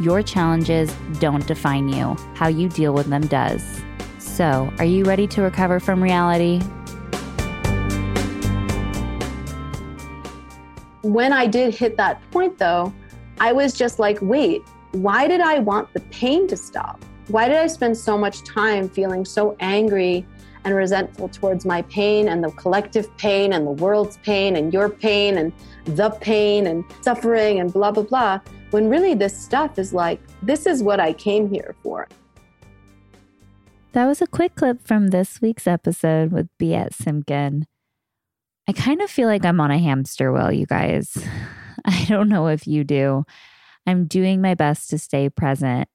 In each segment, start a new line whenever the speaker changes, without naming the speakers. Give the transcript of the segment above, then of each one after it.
your challenges don't define you, how you deal with them does. So, are you ready to recover from reality?
When I did hit that point, though, I was just like, wait, why did I want the pain to stop? Why did I spend so much time feeling so angry and resentful towards my pain and the collective pain and the world's pain and your pain and the pain and suffering and blah, blah, blah? When really this stuff is like, this is what I came here for.
That was a quick clip from this week's episode with Biet Simkin. I kind of feel like I'm on a hamster wheel, you guys. I don't know if you do. I'm doing my best to stay present,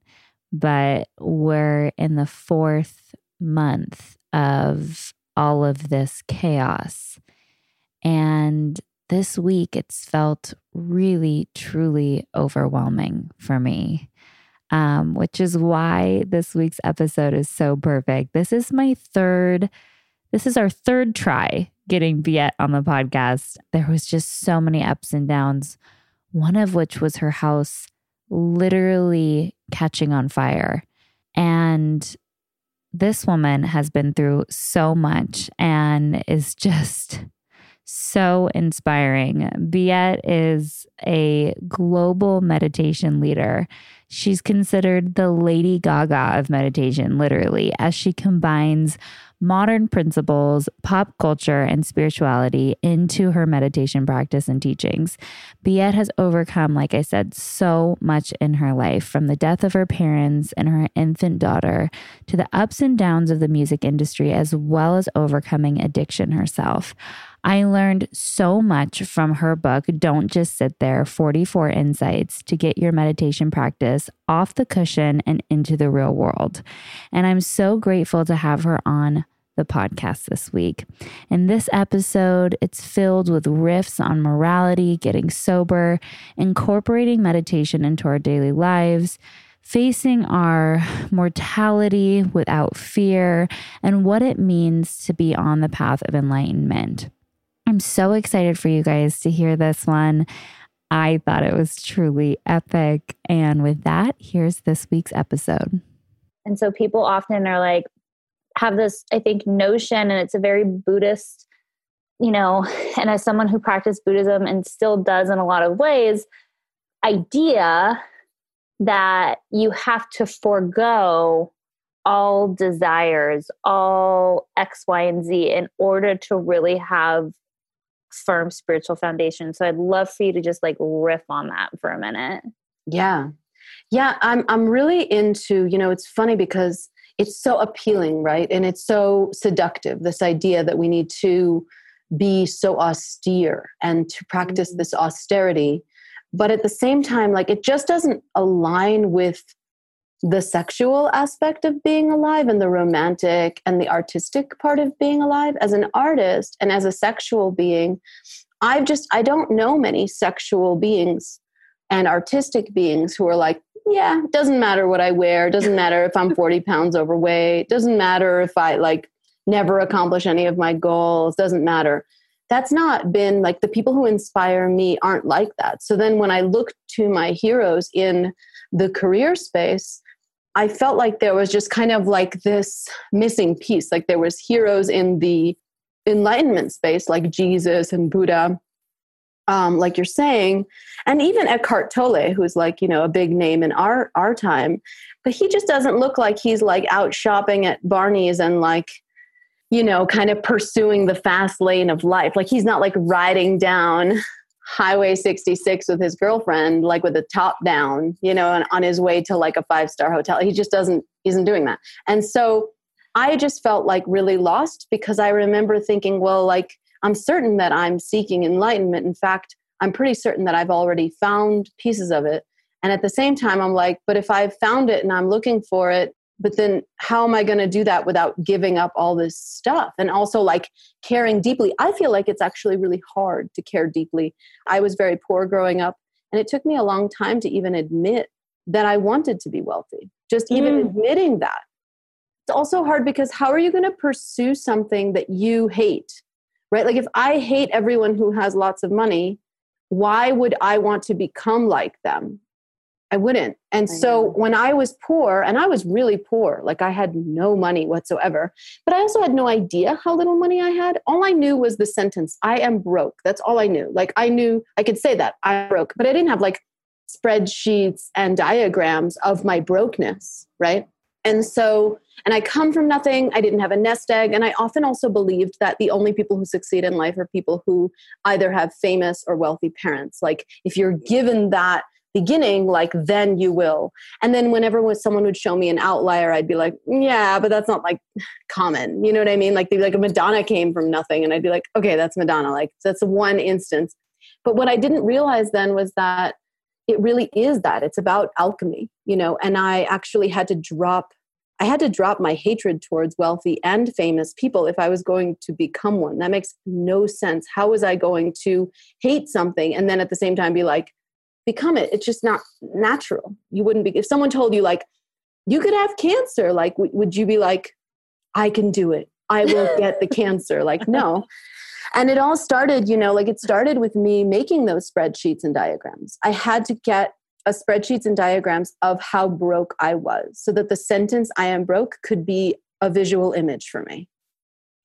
but we're in the fourth month of all of this chaos. And this week it's felt really, truly overwhelming for me, um, which is why this week's episode is so perfect. This is my third, this is our third try getting Biet on the podcast. There was just so many ups and downs, one of which was her house literally catching on fire. And this woman has been through so much and is just so inspiring. Biet is a global meditation leader. She's considered the Lady Gaga of meditation, literally, as she combines modern principles, pop culture, and spirituality into her meditation practice and teachings. Biet has overcome, like I said, so much in her life from the death of her parents and her infant daughter to the ups and downs of the music industry, as well as overcoming addiction herself. I learned so much from her book, Don't Just Sit There 44 Insights to Get Your Meditation Practice Off the Cushion and into the Real World. And I'm so grateful to have her on the podcast this week. In this episode, it's filled with riffs on morality, getting sober, incorporating meditation into our daily lives facing our mortality without fear, and what it means to be on the path of enlightenment. I'm so excited for you guys to hear this one. I thought it was truly epic. And with that, here's this week's episode.
And so people often are like, have this, I think, notion, and it's a very Buddhist, you know, and as someone who practiced Buddhism and still does in a lot of ways, idea that you have to forego all desires, all X, Y, and Z in order to really have firm spiritual foundation. So I'd love for you to just like riff on that for a minute.
Yeah. Yeah, I'm I'm really into, you know, it's funny because it's so appealing, right? And it's so seductive this idea that we need to be so austere and to practice mm-hmm. this austerity. But at the same time like it just doesn't align with the sexual aspect of being alive and the romantic and the artistic part of being alive. As an artist and as a sexual being i've just i don't know many sexual beings and artistic beings who are like yeah doesn't matter what i wear doesn't matter if i'm 40 pounds overweight doesn't matter if i like never accomplish any of my goals doesn't matter. That's not been like the people who inspire me aren't like that. So then when i look to my heroes in the career space I felt like there was just kind of like this missing piece. Like there was heroes in the enlightenment space, like Jesus and Buddha, um, like you're saying, and even Eckhart Tolle, who's like you know a big name in our our time, but he just doesn't look like he's like out shopping at Barney's and like you know kind of pursuing the fast lane of life. Like he's not like riding down highway 66 with his girlfriend like with the top down you know and on his way to like a five star hotel. He just doesn't isn't doing that. And so i just felt like really lost because i remember thinking well like i'm certain that i'm seeking enlightenment. In fact i'm pretty certain that i've already found pieces of it. And at the same time, I'm like, but if I've found it and I'm looking for it, but then how am I going to do that without giving up all this stuff? And also, like, caring deeply. I feel like it's actually really hard to care deeply. I was very poor growing up, and it took me a long time to even admit that I wanted to be wealthy. Just even mm. admitting that. It's also hard because how are you going to pursue something that you hate? Right? Like, if I hate everyone who has lots of money, why would I want to become like them? I wouldn't. And I so when I was poor, and I was really poor, like I had no money whatsoever, but I also had no idea how little money I had. All I knew was the sentence, I am broke. That's all I knew. Like I knew I could say that I'm broke, but I didn't have like spreadsheets and diagrams of my brokenness, right? And so, and I come from nothing. I didn't have a nest egg. And I often also believed that the only people who succeed in life are people who either have famous or wealthy parents. Like if you're given that beginning like then you will. And then whenever someone would show me an outlier i'd be like yeah but that's not like common. You know what i mean? Like like madonna came from nothing. And i'd be like okay that's madonna. Like that's one instance. But what i didn't realize then was that it really is that. It's about alchemy you know? And i actually had to drop i had to drop my hatred towards wealthy and famous people if i was going to become one. That makes no sense. How was i going to hate something and then at the same time be like become it. It's just not natural. You wouldn't be, if someone told you, like, you could have cancer, like, w- would you be like, I can do it? I will get the cancer? Like, no. And it all started, you know, like it started with me making those spreadsheets and diagrams. I had to get a spreadsheets and diagrams of how broke I was so that the sentence I am broke could be a visual image for me.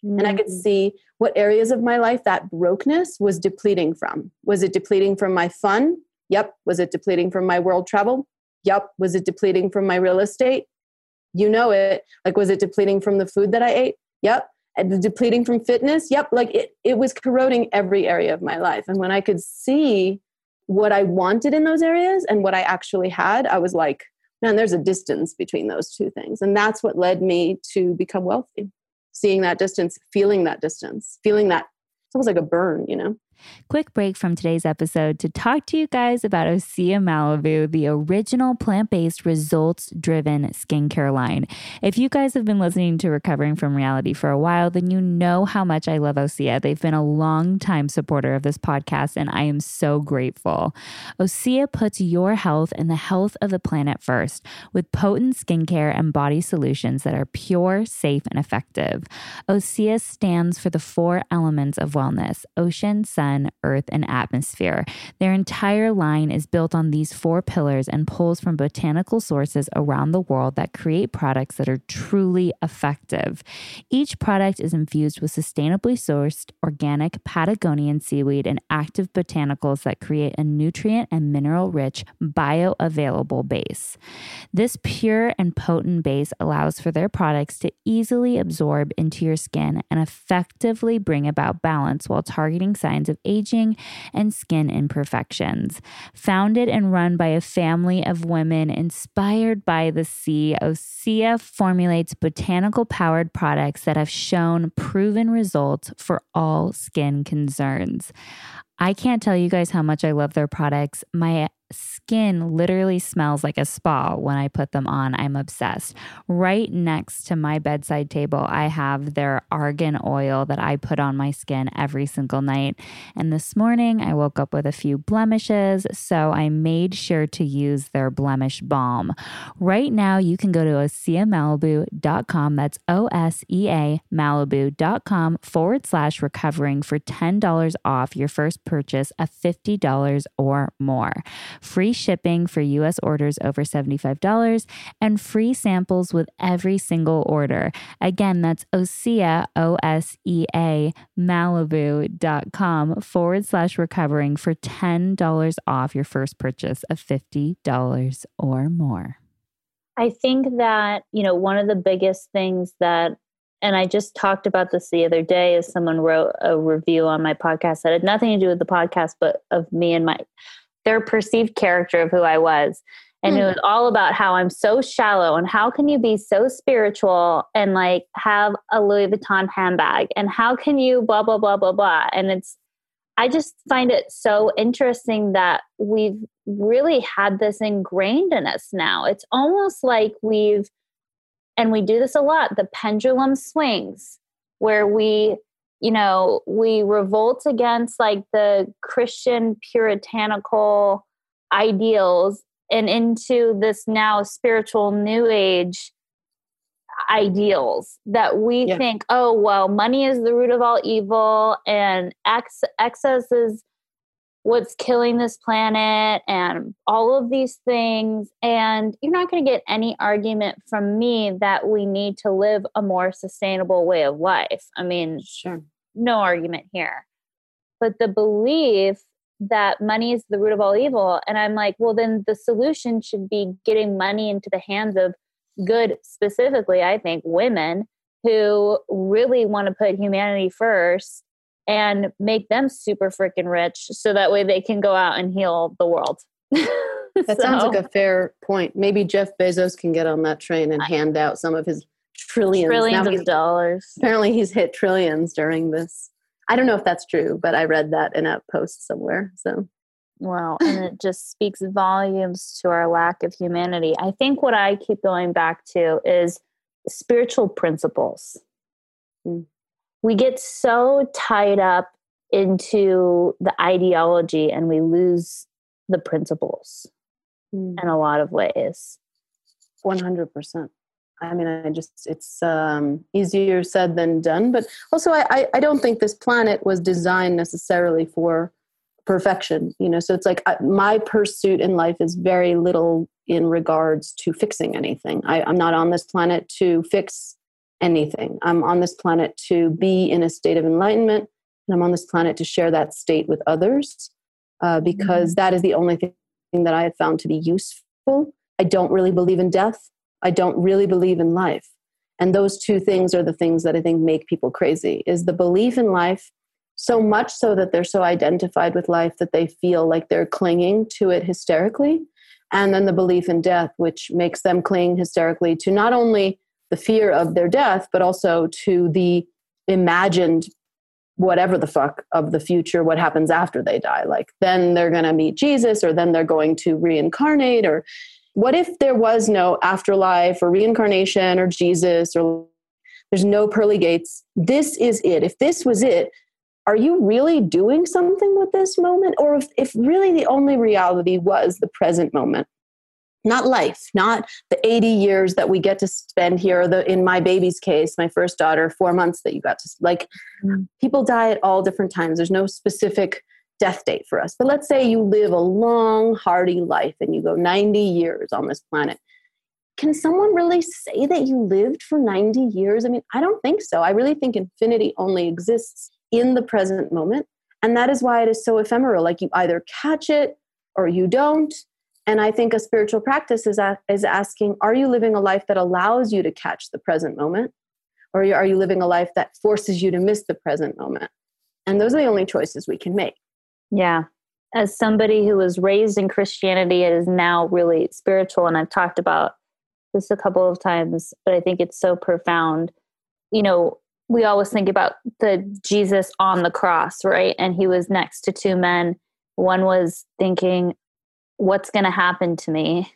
Mm. And I could mm. see what areas of my life that brokenness was depleting from. Was it depleting from my fun? Yep. Was it depleting from my world travel? Yep. Was it depleting from my real estate? You know it. Like, was it depleting from the food that I ate? Yep. And depleting from fitness? Yep. Like, it, it was corroding every area of my life. And when I could see what I wanted in those areas and what I actually had, I was like, man, there's a distance between those two things. And that's what led me to become wealthy. Seeing that distance, feeling that distance, feeling that it's almost like a burn, you know?
Quick break from today's episode to talk to you guys about Osea Malibu, the original plant based, results driven skincare line. If you guys have been listening to Recovering from Reality for a while, then you know how much I love Osea. They've been a long time supporter of this podcast, and I am so grateful. Osea puts your health and the health of the planet first with potent skincare and body solutions that are pure, safe, and effective. Osea stands for the four elements of wellness ocean, sun, sun, earth, and atmosphere. Their entire line is built on these four pillars and pulls from botanical sources around the world that create products that are truly effective. Each product is infused with sustainably sourced organic Patagonian seaweed and active botanicals that create a nutrient and mineral rich, bioavailable base. This pure and potent base allows for their products to easily absorb into your skin and effectively bring about balance while targeting signs of aging and skin imperfections. Founded and run by a family of women inspired by the sea, Osea formulates botanical powered products that have shown proven results for all skin concerns. I can't tell you guys how much I love their products. My skin literally smells like a spa when I put them on. I'm obsessed. Right next to my bedside table, I have their argan oil that I put on my skin every single night. And this morning, I woke up with a few blemishes, so I made sure to use their blemish balm. Right now, you can go to oseamalibu.com. That's O S E A Malibu.com forward slash recovering for $10 off your first purchase of $50 or more free shipping for US orders over $75, and free samples with every single order. Again, that's Osea, O S E A, Malibu.com forward slash recovering for $10 off your first purchase of $50 or more.
I think that, you know, one of the biggest things that and I just talked about this the other day as someone wrote a review on my podcast that had nothing to do with the podcast, but of me and my their perceived character of who I was. And mm. it was all about how I'm so shallow and how can you be so spiritual and like have a Louis Vuitton handbag and how can you blah, blah, blah, blah, blah. And it's, I just find it so interesting that we've really had this ingrained in us now. It's almost like we've, and we do this a lot, the pendulum swings where we, you know, we revolt against like the Christian puritanical ideals and into this now spiritual new age ideals that we yeah. think, oh, well, money is the root of all evil and ex- excess is what's killing this planet and all of these things. And you're not going to get any argument from me that we need to live a more sustainable way of life. I mean,
sure.
no argument here. But the belief that money is the root of all evil. And I'm like, well, then the solution should be getting money into the hands of good, specifically, I think, women who really want to put humanity first and make them super freaking rich so that way they can go out and heal the world.
that so, sounds like a fair point. Maybe Jeff Bezos can get on that train and hand out some of his trillions.
Trillions now of dollars.
Apparently, he's hit trillions during this. I don't know if that's true, but I read that in a post somewhere. So
Wow. And it just speaks volumes to our lack of humanity. I think what I keep going back to is spiritual principles. Mm. We get so tied up into the ideology and we lose the principles mm. in a lot of ways.
100%. I mean, I just, it's um, easier said than done. But also, I, I, I don't think this planet was designed necessarily for perfection you know so it's like my pursuit in life is very little in regards to fixing anything I, i'm not on this planet to fix anything. I'm on this planet to be in a state of enlightenment and i'm on this planet to share that state with others uh, because mm-hmm. that is the only thing that i have found to be useful. I don't really believe in death. I don't really believe in life. And those two things are the things that i think make people crazy is the belief in life so much so that they're so identified with life that they feel like they're clinging to it hysterically and then the belief in death which makes them cling hysterically to not only the fear of their death but also to the imagined whatever the fuck of the future what happens after they die. Like then they're going to meet jesus or then they're going to reincarnate or what if there was no afterlife or reincarnation or jesus or there's no pearly gates? This is it. If this was it are you really doing something with this moment? Or if, if really the only reality was the present moment, not life, not the 80 years that we get to spend here, the, in my baby's case, my first daughter, four months that you got to, like, mm. people die at all different times. There's no specific death date for us. But let's say you live a long, hardy life and you go 90 years on this planet. Can someone really say that you lived for 90 years? I mean, I don't think so. I really think infinity only exists in the present moment. And that is why it is so ephemeral. Like you either catch it or you don't. And I think a spiritual practice is, a, is asking Are you living a life that allows you to catch the present moment? Or are you living a life that forces you to miss the present moment? And those are the only choices we can make.
Yeah. As somebody who was raised in Christianity, it is now really spiritual. And I've talked about this a couple of times, but I think it's so profound. You know, we always think about the Jesus on the cross, right? And he was next to two men. One was thinking, What's going to happen to me?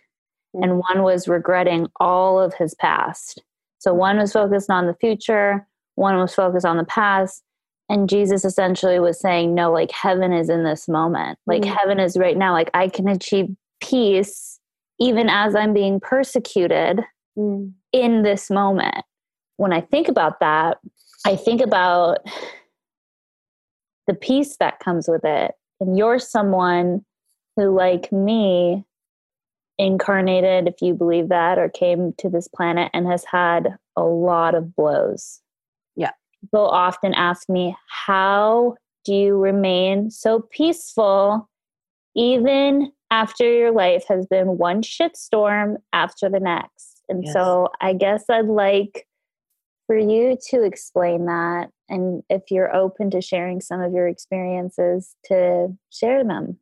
And one was regretting all of his past. So one was focused on the future, one was focused on the past. And Jesus essentially was saying, No, like heaven is in this moment. Like mm heaven is right now. Like I can achieve peace even as I'm being persecuted mm. in this moment. When I think about that, I think about the peace that comes with it. And you're someone who, like me, incarnated, if you believe that, or came to this planet and has had a lot of blows.
Yeah.
People often ask me, How do you remain so peaceful even after your life has been one shitstorm after the next? And yes. so I guess I'd like for you to explain that and if you're open to sharing some of your experiences to share them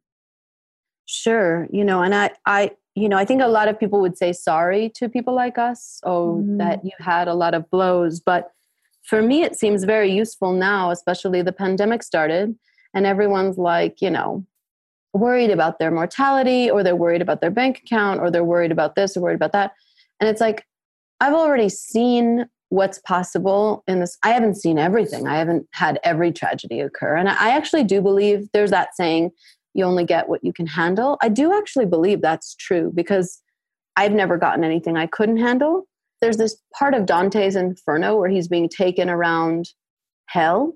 sure you know and i i you know i think a lot of people would say sorry to people like us oh mm-hmm. that you had a lot of blows but for me it seems very useful now especially the pandemic started and everyone's like, you know, worried about their mortality or they're worried about their bank account or they're worried about this or worried about that. And it's like, I've already seen what's possible in this. I haven't seen everything. I haven't had every tragedy occur. And I actually do believe there's that saying, you only get what you can handle. I do actually believe that's true because I've never gotten anything I couldn't handle. There's this part of Dante's Inferno where he's being taken around hell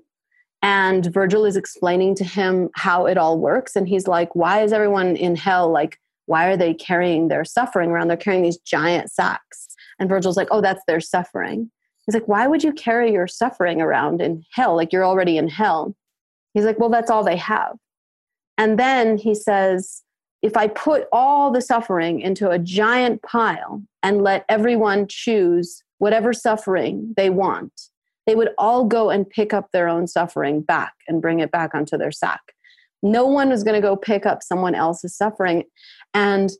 and Virgil is explaining to him how it all works and he's like why is everyone in hell? Like why are they carrying their suffering around? They're carrying these giant sacks. And Virgil's like oh that's their suffering. He's like why would you carry your suffering around in hell? Like you're already in hell. He's like well that's all they have and then he says if I put all the suffering into a giant pile and let everyone choose whatever suffering they want, they would all go and pick up their own suffering back and bring it back onto their sack. No one was going to go pick up someone else's suffering. And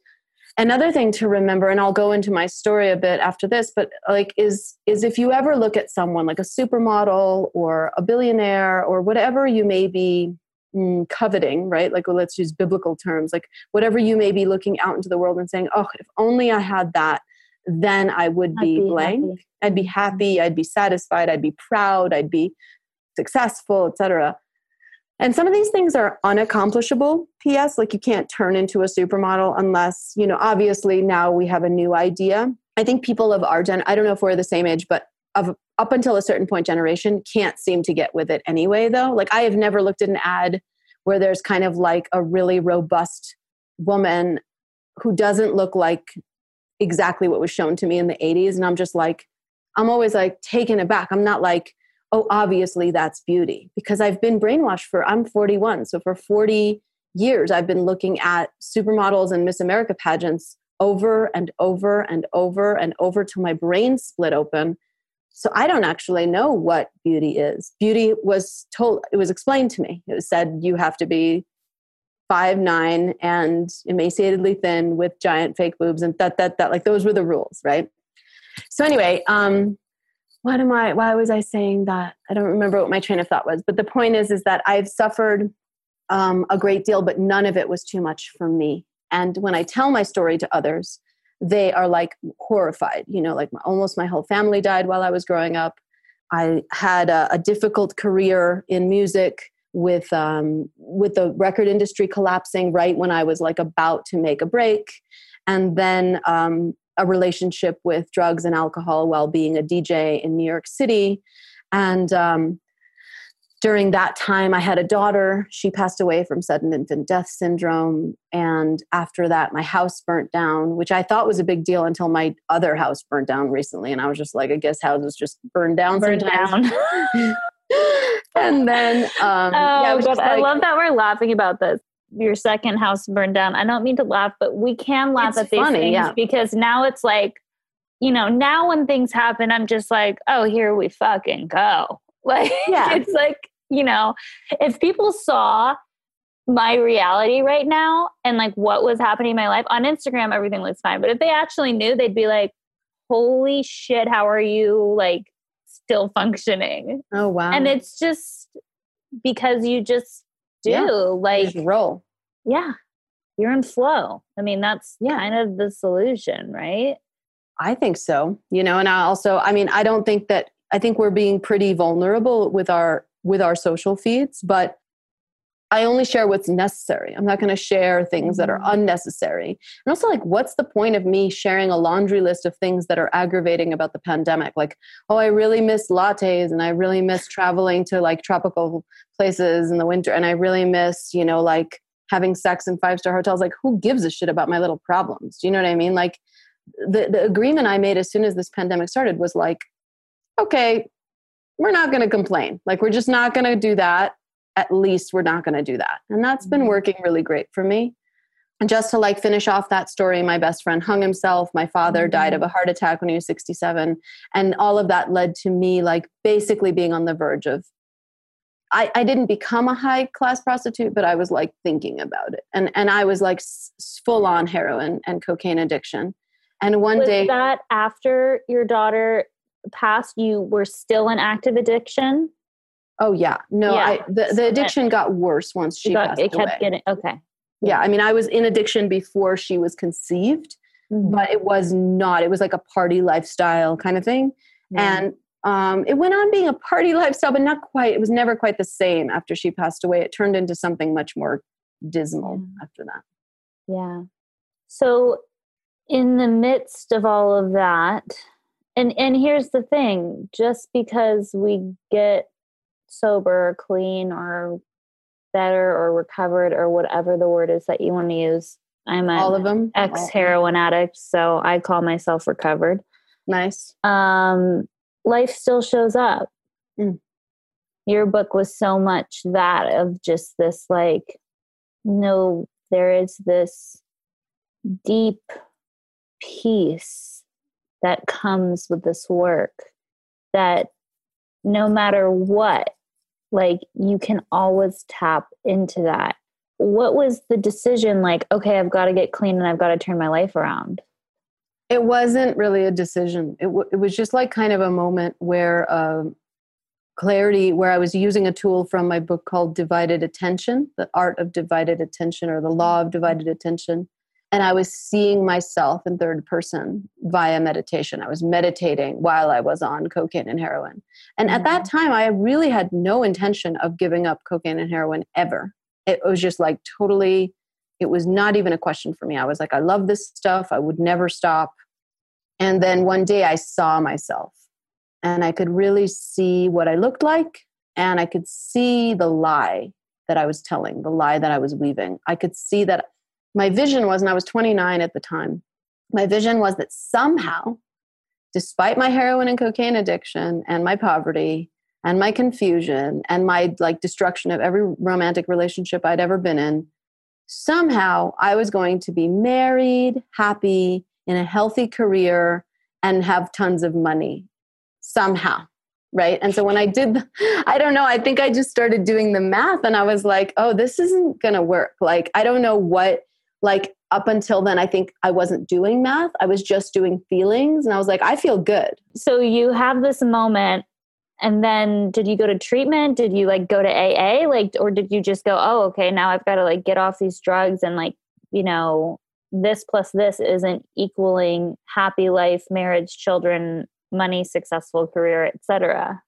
another thing to remember and I'll go into my story a bit after this, but like is is if you ever look at someone like a supermodel or a billionaire or whatever you may be mm, coveting, right? Like, well, let's use biblical terms, like whatever you may be looking out into the world and saying, oh, if only I had that, then I would be, be blank. Happy. I'd be happy. I'd be satisfied. I'd be proud. I'd be successful, etc. And some of these things are unaccomplishable. P.S. Like you can't turn into a supermodel unless, you know, obviously now we have a new idea. I think people of our gen, I don't know if we're the same age, but of up until a certain point generation can't seem to get with it anyway though. Like i have never looked at an ad where there's kind of like a really robust woman who doesn't look like exactly what was shown to me in the 80s and i'm just like i'm always like taken aback. I'm not like oh obviously that's beauty because i've been brainwashed for i'm 41 so for 40 years i've been looking at supermodels and miss america pageants over and over and over and over till my brain split open so I don't actually know what beauty is. Beauty was told, it was explained to me. It was said you have to be five nine and emaciatedly thin with giant fake boobs and that that that like those were the rules, right? So anyway, um, what am I? Why was I saying that? I don't remember what my train of thought was. But the point is, is that I've suffered um, a great deal, but none of it was too much for me. And when I tell my story to others, they are like horrified. You know, like almost my whole family died while I was growing up. I had a, a difficult career in music with um, with the record industry collapsing right when I was like about to make a break, and then um, a relationship with drugs and alcohol while being a DJ in New York City, and um, during that time, I had a daughter. She passed away from sudden infant death syndrome. And after that, my house burnt down, which I thought was a big deal until my other house burnt down recently. And I was just like, I guess houses just burn down
burn
sometimes. Down. and then, um,
oh, yeah, I, like, I love that we're laughing about this. Your second house burned down. I don't mean to laugh, but we can laugh at these funny, things yeah. because now it's like, you know, now when things happen, I'm just like, oh, here we fucking go. Like, yeah. it's like, you know, if people saw my reality right now and like what was happening in my life on Instagram, everything looks fine. But if they actually knew, they'd be like, holy shit, how are you like still functioning?
Oh, wow.
And it's just because you just do yeah. like
just roll.
Yeah. You're in flow. I mean, that's yeah. kind of the solution, right?
I think so. You know, and I also, I mean, I don't think that I think we're being pretty vulnerable with our with our social feeds, but I only share what's necessary. I'm not going to share things that are mm-hmm. unnecessary. And also, like, what's the point of me sharing a laundry list of things that are aggravating about the pandemic? Like, oh, I really miss lattes and I really miss traveling to like tropical places in the winter and I really miss, you know, like having sex in five star hotels. Like, who gives a shit about my little problems? Do you know what I mean? Like, the, the agreement I made as soon as this pandemic started was like, okay, we're not going to complain. Like, we're just not going to do that. At least we're not going to do that. And that's been mm-hmm. working really great for me. And just to like finish off that story, my best friend hung himself. My father mm-hmm. died of a heart attack when he was 67. And all of that led to me like basically being on the verge of I, I didn't become a high class prostitute, but I was like thinking about it. And and I was like s- full on heroin and cocaine addiction. And one
was
day
that after your daughter past you were still in active addiction?
Oh yeah, no,
Yeah.
I the, the addiction got worse once she
got,
passed
it kept
away.
getting okay.
yeah, I mean, I was in addiction before she was conceived,
Mhm.
but it was not. It was like a party lifestyle kind of thing,
Yeah.
and um, it went on being a party lifestyle, but not quite. It was never quite the same after she passed away. It turned into something much more dismal
Yeah.
after that.
Yeah. So in the midst of all of that, and and here's the thing, just because we get sober, or clean or better or recovered or whatever the word is that you want to use. I'm
All of them,
ex heroin addict, so I call myself recovered.
nice.
Um life still shows up.
Mm.
Your book was so much that of just this like no there is this deep peace that comes with this work that no matter what like you can always tap into that what was the decision like okay i've got to get clean and i've got to turn my life around
It wasn't really a decision. It, w- it was just like kind of a moment where um, clarity, where I was using a tool from my book called Divided Attention, The Art of Divided Attention or The Law of Divided Attention. And I was seeing myself in third person via meditation. I was meditating while I was on cocaine and heroin. And at that mm-hmm. time, I really had no intention of giving up cocaine and heroin ever. It was just like totally it was not even a question for me. I was like, I love this stuff. I would never stop. And then one day I saw myself and I could really see what I looked like. And I could see the lie that I was telling, the lie that I was weaving. I could see that my vision was, and I was 29 at the time, my vision was that somehow, despite my heroin and cocaine addiction and my poverty and my confusion and my like destruction of every romantic relationship I'd ever been in, somehow I was going to be married, happy, in a healthy career, and have tons of money. Somehow. Right. And so when I did, the, I don't know, I think I just started doing the math and I was like, oh, this isn't going to work. Like, I don't know what, like, up until then, I think I wasn't doing math. I was just doing feelings. And I was like, I feel good.
so you have this moment and then did you go to treatment did you like go to aa like or did you just go oh okay now i've got to like get off these drugs and like you know this plus this isn't equaling happy life marriage children money successful career etc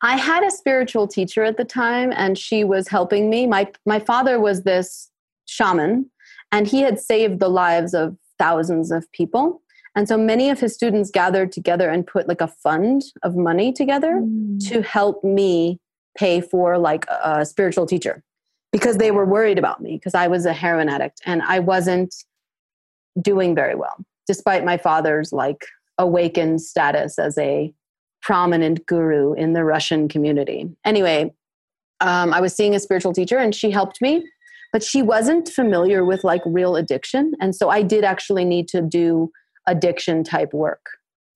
I had a spiritual teacher at the time, and she was helping me. My my father was this shaman, and he had saved the lives of thousands of people. And so many of his students gathered together and put like a fund of money together to help me pay for like a spiritual teacher because they were worried about me because I was a heroin addict and I wasn't doing very well despite my father's like awakened status as a prominent guru in the Russian community. Anyway, um, I was seeing a spiritual teacher and she helped me, but she wasn't familiar with like real addiction. And so I did actually need to do addiction type work.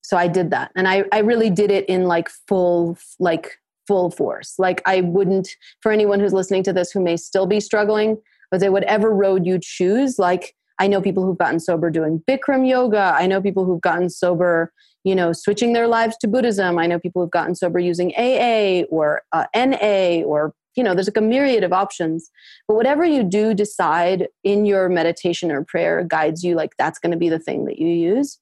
So I did that. And I, I really did it in like full, like full force. Like I wouldn't, for anyone who's listening to this who may still be struggling, but say whatever road you choose, like I know people who've gotten sober doing Bikram yoga. I know people who've gotten sober, you know, switching their lives to Buddhism. I know people who've gotten sober using AA or uh, NA or, you know, there's like a myriad of options. But whatever you do decide in your meditation or prayer guides you, like that's going to be the thing that you use.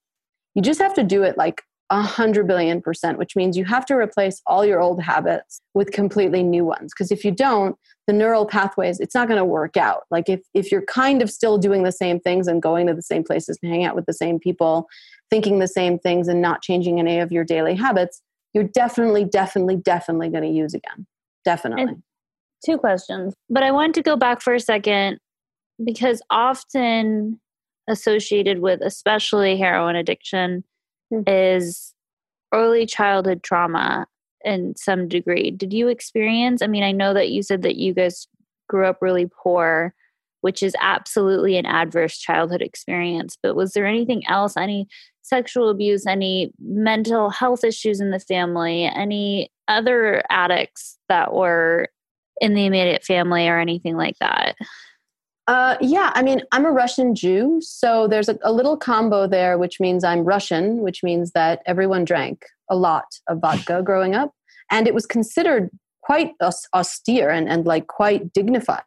You just have to do it like a hundred billion percent, which means you have to replace all your old habits with completely new ones. Because if you don't, the neural pathways, it's not going to work out. Like if if you're kind of still doing the same things and going to the same places and hanging out with the same people, thinking the same things and not changing any of your daily habits, you're definitely, definitely, definitely going to use again. Definitely.
And- two questions but i want to go back for a second because often associated with especially heroin addiction
Hmm.
is early childhood trauma in some degree did you experience i mean i know that you said that you guys grew up really poor which is absolutely an adverse childhood experience but was there anything else any sexual abuse any mental health issues in the family any other addicts that were in the immediate family or anything like that.
Uh, yeah, I mean, I'm a Russian Jew, so there's a, a little combo there, which means I'm Russian, which means that everyone drank a lot of vodka growing up, and it was considered quite austere and, and like quite dignified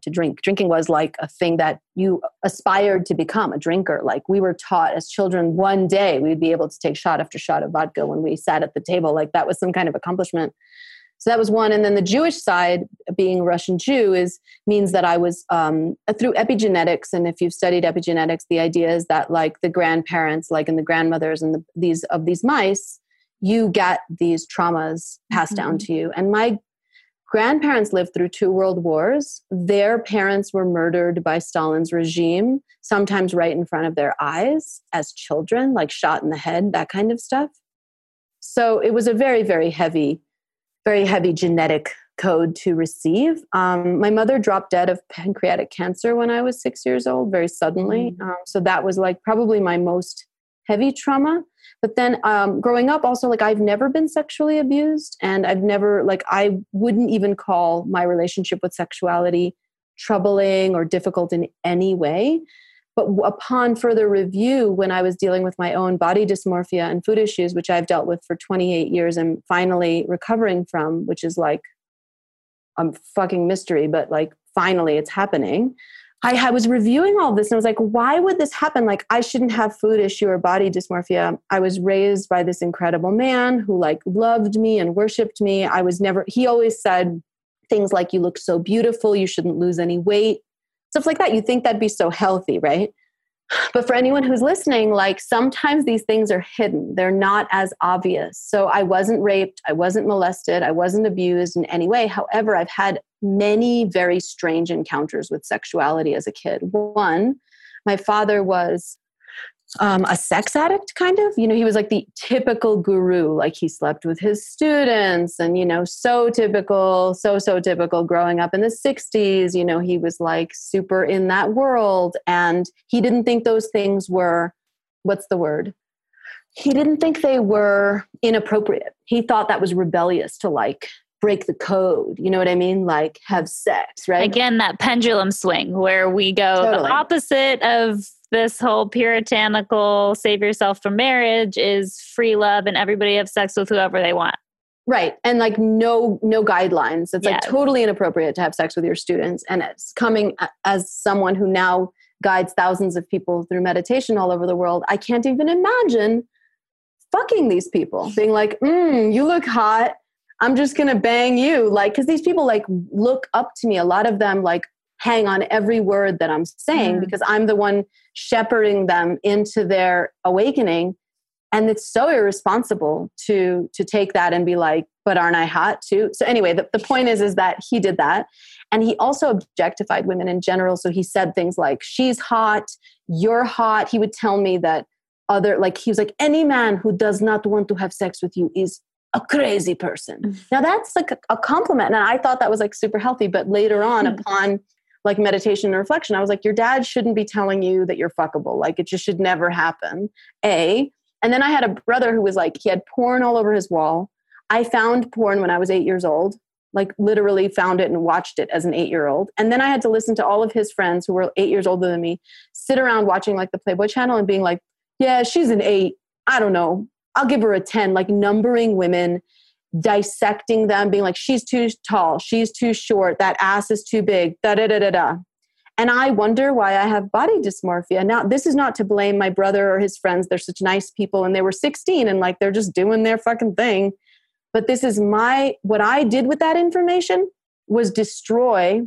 to drink. Drinking was like a thing that you aspired to become a drinker. Like we were taught as children, one day we'd be able to take shot after shot of vodka when we sat at the table. Like that was some kind of accomplishment. So that was one. And then the Jewish side, being Russian Jew, is means that I was um, through epigenetics. And if you've studied epigenetics, the idea is that like the grandparents, like and the grandmothers and the, these of these mice, you get these traumas passed mm-hmm. down to you. And my grandparents lived through two world wars. Their parents were murdered by Stalin's regime, sometimes right in front of their eyes as children, like shot in the head, that kind of stuff. So it was a very, very heavy, very heavy genetic code to receive. Um, my mother dropped dead of pancreatic cancer when I was six years old, very suddenly. Mm. Um, so that was like probably my most heavy trauma but then um, growing up also like i've never been sexually abused and i've never like i wouldn't even call my relationship with sexuality troubling or difficult in any way but upon further review when i was dealing with my own body dysmorphia and food issues which i've dealt with for 28 years and finally recovering from which is like a fucking mystery but like finally it's happening I, was reviewing all this and I was like, why would this happen? Like, I shouldn't have food issue or body dysmorphia. I was raised by this incredible man who like loved me and worshiped me. I was never, he always said things like, you look so beautiful, you shouldn't lose any weight, stuff like that. You think that'd be so healthy, right? But for anyone who's listening, like sometimes these things are hidden. They're not as obvious. So I wasn't raped, I wasn't molested, I wasn't abused in any way. However, I've had many very strange encounters with sexuality as a kid. One, my father was um, a sex addict, kind of. You know, he was like the typical guru. Like he slept with his students, and you know, so typical, so so typical. Growing up in the '60s, you know, he was like super in that world, and he didn't think those things were, what's the word? He didn't think they were inappropriate. He thought that was rebellious to like break the code. You know what I mean? Like have sex, right?
Again, that pendulum swing where we go totally. the opposite of this whole puritanical save yourself from marriage is free love and everybody have sex with whoever they want.
Right. And like no no guidelines. It's yes. like totally inappropriate to have sex with your students and it's coming as someone who now guides thousands of people through meditation all over the world. I can't even imagine fucking these people being like, mm, you look hot I'm just going to bang you. Like, because these people like look up to me. A lot of them like hang on every word that I'm saying mm. because I'm the one shepherding them into their awakening. And it's so irresponsible to to take that and be like, but aren't I hot too? So anyway, the, the point is is that he did that. And he also objectified women in general. So he said things like, she's hot, you're hot. He would tell me that other like he was like any man who does not want to have sex with you is a crazy person. Mm-hmm. Now that's like a, a, compliment. And I thought that was like super healthy. But later on, mm-hmm. upon like meditation and reflection, I was like, your dad shouldn't be telling you that you're fuckable. Like it just should never happen. A. And then I had a brother who was like, he had porn all over his wall. I found porn when I was eight years old, like literally found it and watched it as an eight year old. And then I had to listen to all of his friends who were eight years older than me sit around watching like the Playboy channel and being like, yeah, she's an eight. I don't know. I'll give her a 10, like numbering women, dissecting them, being like, she's too tall, she's too short, that ass is too big, da da da da da. And I wonder why I have body dysmorphia. Now, this is not to blame my brother or his friends. They're such nice people and they were 16 and like they're just doing their fucking thing. But this is my, what I did with that information was destroy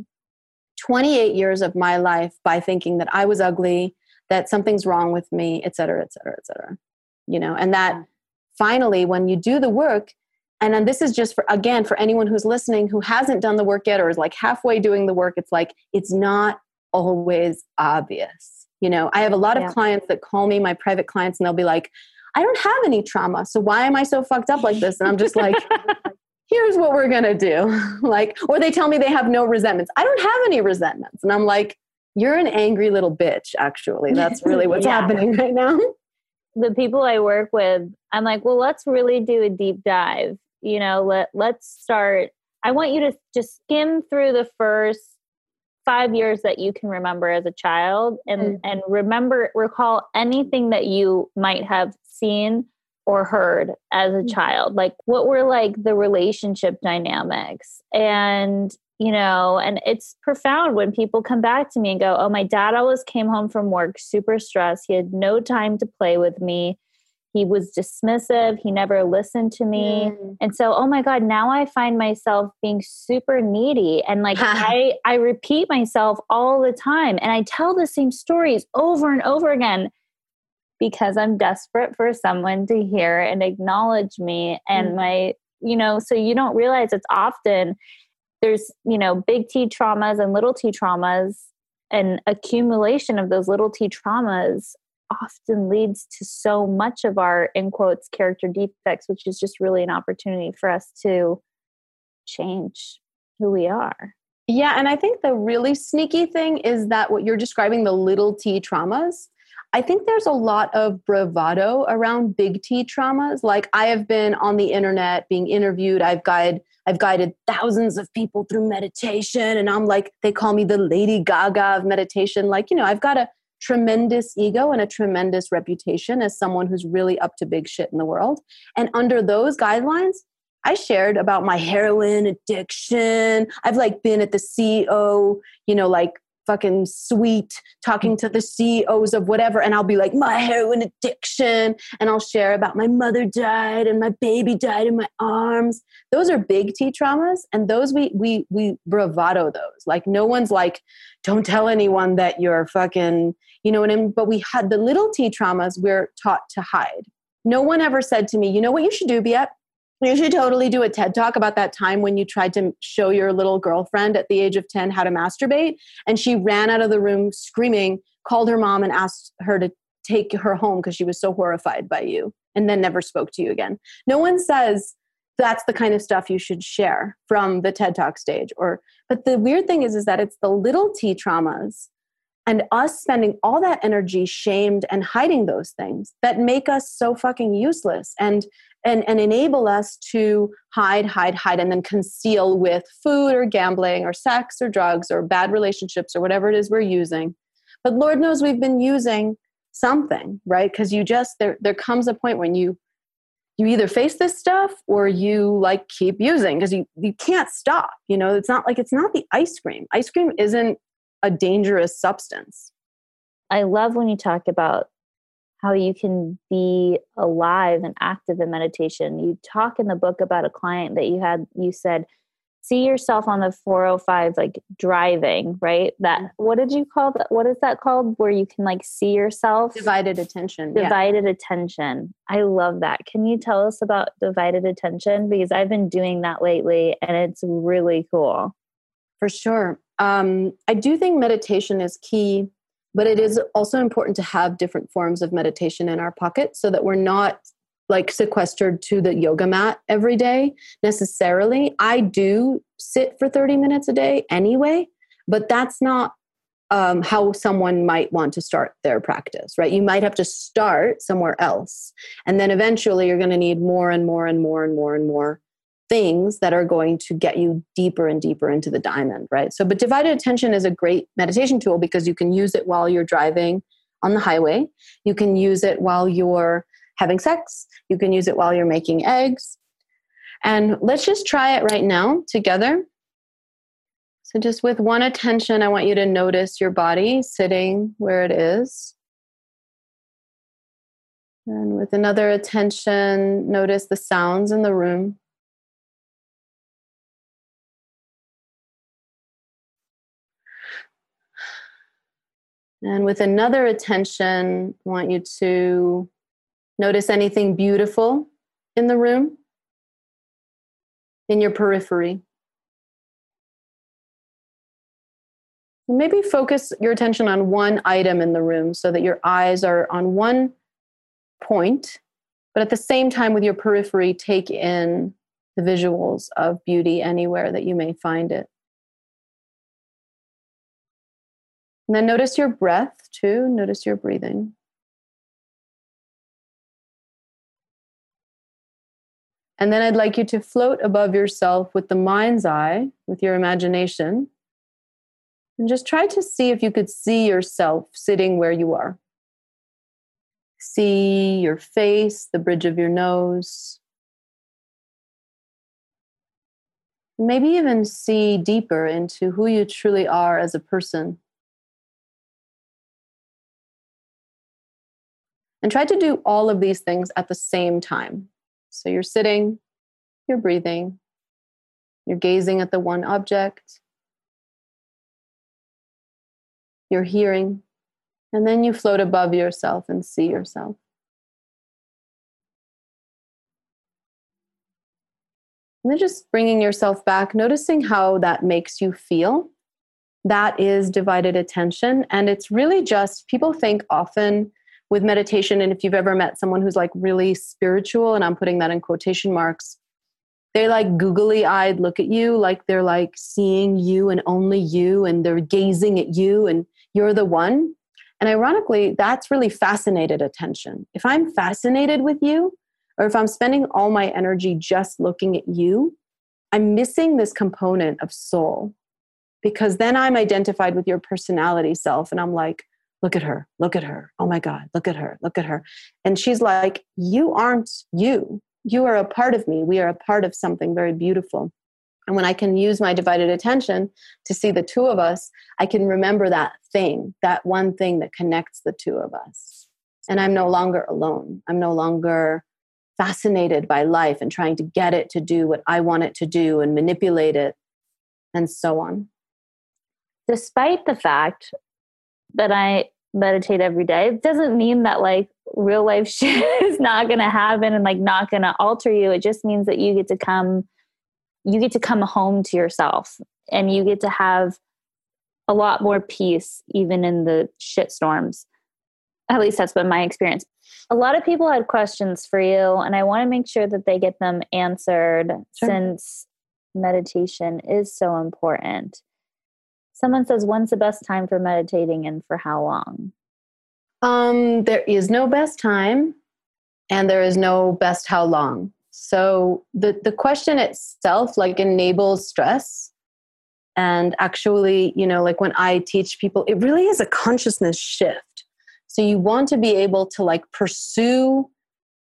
28 years of my life by thinking that I was ugly, that something's wrong with me, et cetera, et cetera, et cetera. You know, and that mm. finally, when you do the work, and then this is just for again for anyone who's listening who hasn't done the work yet or is like halfway doing the work, it's like it's not always obvious. You know, I have a lot of yeah. clients that call me my private clients and they'll be like, I don't have any trauma. So why am I so fucked up like this? And I'm just like, here's what we're going to do. like, or they tell me they have no resentments. I don't have any resentments. And I'm like, you're an angry little bitch, actually. That's really what's yeah. happening right now
the people I work with, I'm like, well, let's really do a deep dive. You know, let let's start. I want you to just skim through the first five years that you can remember as a child and mm-hmm. and remember recall anything that you might have seen or heard as a
Mm.
child? Like, what were like the relationship dynamics? And, you know, and it's profound when people come back to me and go, Oh, my dad always came home from work super stressed. He had no time to play with me. He was dismissive. He never listened to me.
Mm.
And so, oh my God, now I find myself being super needy. And like I, I repeat myself all the time. And I tell the same stories over and over again because I'm desperate for someone to hear and acknowledge me and
Mm.
my, you know, so you don't realize it's often there's, you know, big T traumas and little T traumas and accumulation of those little T traumas often leads to so much of our in quotes character defects which is just really an opportunity for us to change who we are
Yeah, and I think the really sneaky thing is that what you're describing, the little t traumas, I think there's a lot of bravado around big T traumas. Like I have been on the internet being interviewed. I've guided I've guided thousands of people through meditation and I'm like they call me the Lady Gaga of meditation. Like, you know, I've got a tremendous ego and a tremendous reputation as someone who's really up to big shit in the world. And under those guidelines, I shared about my heroin addiction. I've like been at the CEO, you know, like fucking suite talking to the CEOs of whatever. And I'll be like, my heroin addiction. And I'll share about my mother died and my baby died in my arms. Those are big T traumas. And those we we we bravado those. Like no one's like, don't tell anyone that you're fucking, you know what I mean? But we had the little T traumas we're taught to hide. No one ever said to me, you know what you should do, Biet? You should totally do a TED talk about that time when you tried to show your little girlfriend at the age of 10 how to masturbate. And she ran out of the room screaming, called her mom, and asked her to take her home because she was so horrified by you, and then never spoke to you again. No one says that's the kind of stuff you should share from the TED Talk stage. Or, but the weird thing is, is that it's the little T traumas and us spending all that energy shamed and hiding those things that make us so fucking useless and and, and enable us to hide, hide, hide, and then conceal with food or gambling or sex or drugs or bad relationships or whatever it is we're using. But Lord knows we've been using something, right? Because you just there there comes a point when you you either face this stuff or you like keep using because you, you can't stop. You know, it's not like it's not the ice cream. Ice cream isn't a dangerous substance.
I love when you talk about how you can be alive and active in meditation. You talk in the book about a client that you had, you said, see yourself on the 405, like driving, right? That, what did you call that? What is that called? Where you can like see yourself?
Divided attention. yeah.
Divided attention. I love that. Can you tell us about divided attention? Because I've been doing that lately and it's really cool.
For sure. Um, I do think meditation is key, but it is also important to have different forms of meditation in our pocket so that we're not like sequestered to the yoga mat every day necessarily. I do sit for 30 minutes a day anyway, but that's not um, how someone might want to start their practice, right? You might have to start somewhere else. And then eventually you're going to need more and more and more and more and more things that are going to get you deeper and deeper into the diamond, right? So, but divided attention is a great meditation tool because you can use it while you're driving on the highway. You can use it while you're having sex. You can use it while you're making eggs. And let's just try it right now together. So, just with one attention, I want you to notice your body sitting where it is. And with another attention, notice the sounds in the room. And with another attention, I want you to notice anything beautiful in the room, in your periphery. Maybe focus your attention on one item in the room so that your eyes are on one point, but at the same time, with your periphery, take in the visuals of beauty anywhere that you may find it. And then notice your breath too. Notice your breathing. And then I'd like you to float above yourself with the mind's eye, with your imagination. And just try to see if you could see yourself sitting where you are. see your face, the bridge of your nose. Maybe even see deeper into who you truly are as a person. And try to do all of these things at the same time. So you're sitting, you're breathing, you're gazing at the one object, you're hearing, and then you float above yourself and see yourself. And then just bringing yourself back, noticing how that makes you feel. That is divided attention. And it's really just, people think often with meditation, and if you've ever met someone who's like really spiritual, and I'm putting that in quotation marks, they like googly eyed look at you like they're like seeing you and only you, and they're gazing at you, and you're the one. And ironically, that's really fascinated attention. If I'm fascinated with you, or if I'm spending all my energy just looking at you, I'm missing this component of soul because then I'm identified with your personality self and I'm like, look at her, look at her. Oh my God, look at her, look at her. And she's like, you aren't you. You are a part of me. We are a part of something very beautiful. And when I can use my divided attention to see the two of us, I can remember that thing, that one thing that connects the two of us. And I'm no longer alone. I'm no longer fascinated by life and trying to get it to do what I want it to do and manipulate it and so on.
Despite the fact that I meditate every day, it doesn't mean that like real life shit is not going to happen and like not going to alter you. It just means that you get to come you get to come home to yourself and you get to have a lot more peace even in the shit storms at least that's been my experience a lot of people had questions for you and i want to make sure that they get them answered sure. since meditation is so important someone says when's the best time for meditating and for how long
um there is no best time and there is no best how long so the, the question itself like enables stress. And actually, you know, like when I teach people, it really is a consciousness shift. So you want to be able to like pursue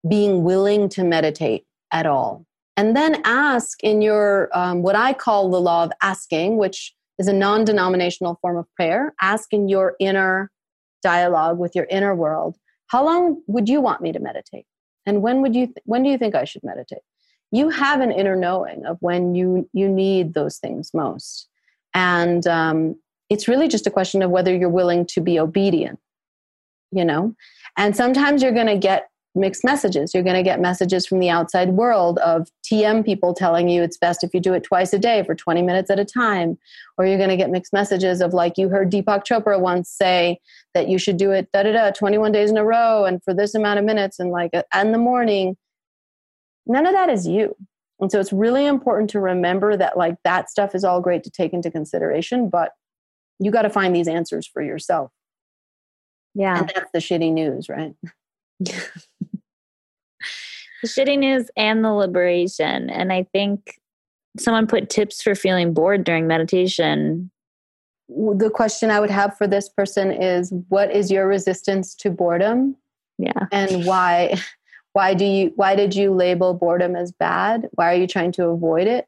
being willing to meditate at all. And then ask in your, um, what I call the law of asking, which is a non denominational form of prayer, ask in your inner dialogue with your inner world, how long would you want me to meditate? and when would you th- when do you think i should meditate? You have an inner knowing of when you you need those things most. And um, it's really just a question of whether you're willing to be obedient you know? And sometimes you're going to get mixed messages. You're going to get messages from the outside world of TM people telling you it's best if you do it twice a day for 20 minutes at a time. Or you're going to get mixed messages of like you heard Deepak Chopra once say that you should do it da da da 21 days in a row and for this amount of minutes and like in the morning. None of that is you. And so it's really important to remember that like that stuff is all great to take into consideration, but you got to find these answers for yourself.
Yeah.
And that's the shitty news, right?
the shitty news and the liberation. And I think someone put tips for feeling bored during meditation.
The question I would have for this person is what is your resistance to boredom?
Yeah.
And why why do you why did you label boredom as bad? Why are you trying to avoid it?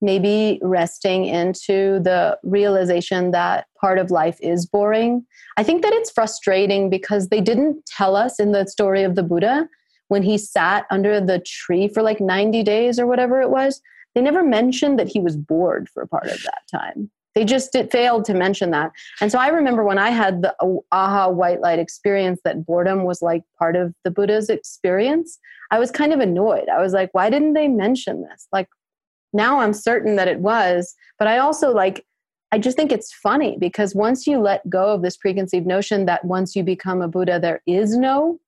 Maybe resting into the realization that part of life is boring. I think that it's frustrating because they didn't tell us in the story of the Buddha when he sat under the tree for like 90 days or whatever it was, they never mentioned that he was bored for a part of that time. They just did, failed to mention that. And so I remember when I had the aha white light experience that boredom was like part of the Buddha's experience, I was kind of annoyed. I was like, why didn't they mention this? Like now I'm certain that it was, but I also like, I just think it's funny because once you let go of this preconceived notion that once you become a Buddha, there is no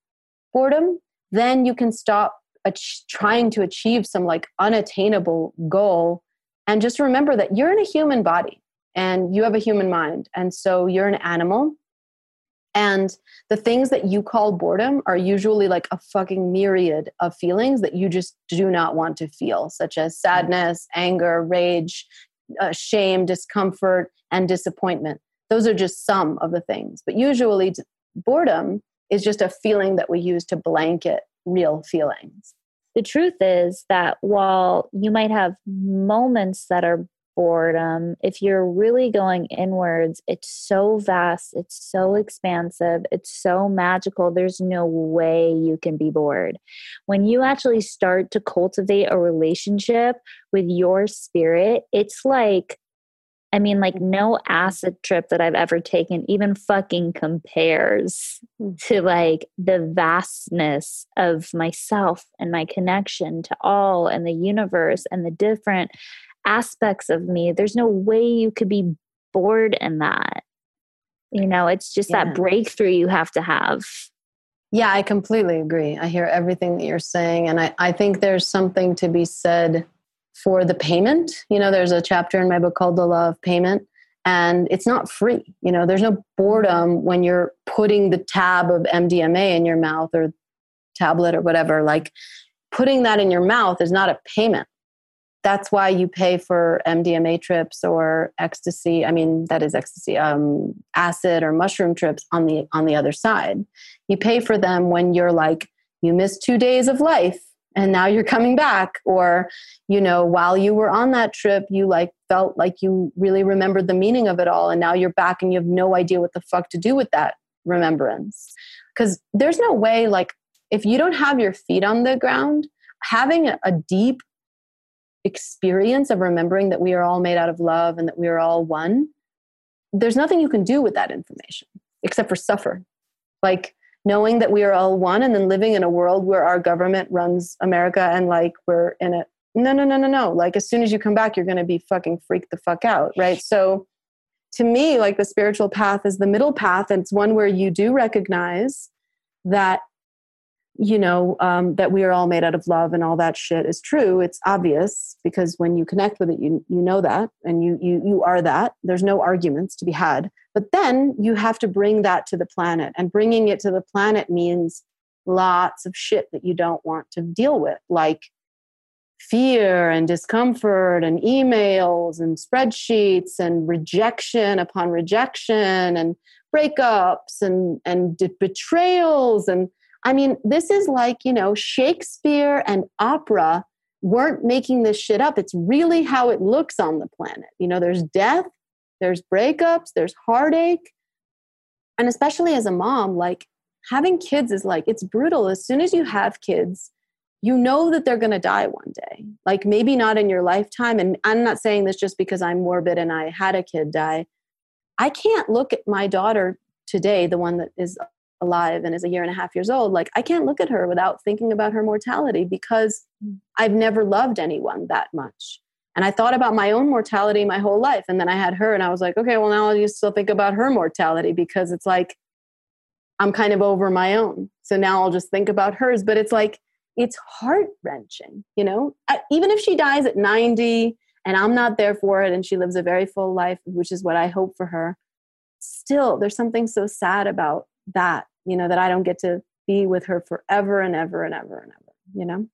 boredom, then you can stop ach- trying to achieve some like unattainable goal. And just remember that you're in a human body and you have a human mind. And so you're an animal. And the things that you call boredom are usually like a fucking myriad of feelings that you just do not want to feel such as sadness anger rage uh, shame discomfort and disappointment. Those are just some of the things. But usually boredom is just a feeling that we use to blanket real feelings.
The truth is that while you might have moments that are boredom, if you're really going inwards, it's so vast, it's so expansive, it's so magical. There's no way you can be bored. When you actually start to cultivate a relationship with your spirit, it's like I mean, like, no acid trip that I've ever taken even fucking compares hmm. to like the vastness of myself and my connection to all and the universe and the different aspects of me. There's no way you could be bored in that. You know, it's just yeah. that breakthrough you have to have.
Yeah, I completely agree. I hear everything that you're saying. And I, I think there's something to be said for the payment. You know, there's a chapter in my book called The Law of Payment, and it's not free. You know, there's no boredom when you're putting the tab of MDMA in your mouth or tablet or whatever. Like putting that in your mouth is not a payment. That's why you pay for MDMA trips or ecstasy. I mean, that is ecstasy, um, acid or mushroom trips on the on the other side. You pay for them when you're like, you miss two days of life and now you're coming back. Or you know while you were on that trip you like felt like you really remembered the meaning of it all and now you're back and you have no idea what the fuck to do with that remembrance. Because there's no way like if you don't have your feet on the ground having a deep experience of remembering that we are all made out of love and that we are all one there's nothing you can do with that information except for suffer. Like knowing that we are all one and then living in a world where our government runs America and like we're in it. No, no, no, no, no. Like as soon as you come back, you're going to be fucking freaked the fuck out, right? So to me, like the spiritual path is the middle path. And it's one where you do recognize that you know um, that we are all made out of love and all that shit is true it's obvious because when you connect with it you you know that and you you you are that. There's no arguments to be had. But then you have to bring that to the planet and bringing it to the planet means lots of shit that you don't want to deal with like fear and discomfort and emails and spreadsheets and rejection upon rejection and breakups and and betrayals and I mean, this is like, you know, Shakespeare and opera weren't making this shit up. It's really how it looks on the planet. You know, there's death, there's breakups, there's heartache. And especially as a mom, like having kids is like, it's brutal. As soon as you have kids, you know that they're going to die one day. Like maybe not in your lifetime. And I'm not saying this just because I'm morbid and I had a kid die. I can't look at my daughter today, the one that is alive and is a year and a half years old like i can't look at her without thinking about her mortality because mm. i've never loved anyone that much. And i thought about my own mortality my whole life and then i had her and i was like okay well now i'll just still think about her mortality because it's like i'm kind of over my own. So now i'll just think about hers. But it's like it's heart wrenching you know? Even if she dies at 90 and i'm not there for it and she lives a very full life which is what i hope for her still there's something so sad about that you know that i don't get to be with her forever and ever and ever and ever you know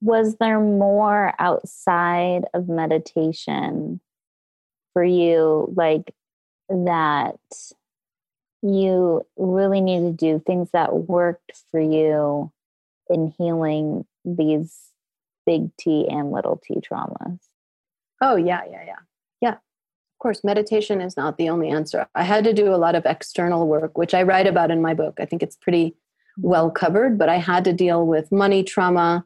was there more outside of meditation for you like that you really need to do things that worked for you in healing these big T and little t traumas?
Oh, yeah, yeah, yeah course, meditation is not the only answer. I had to do a lot of external work, which I write about in my book. I think it's pretty well covered, but I had to deal with money trauma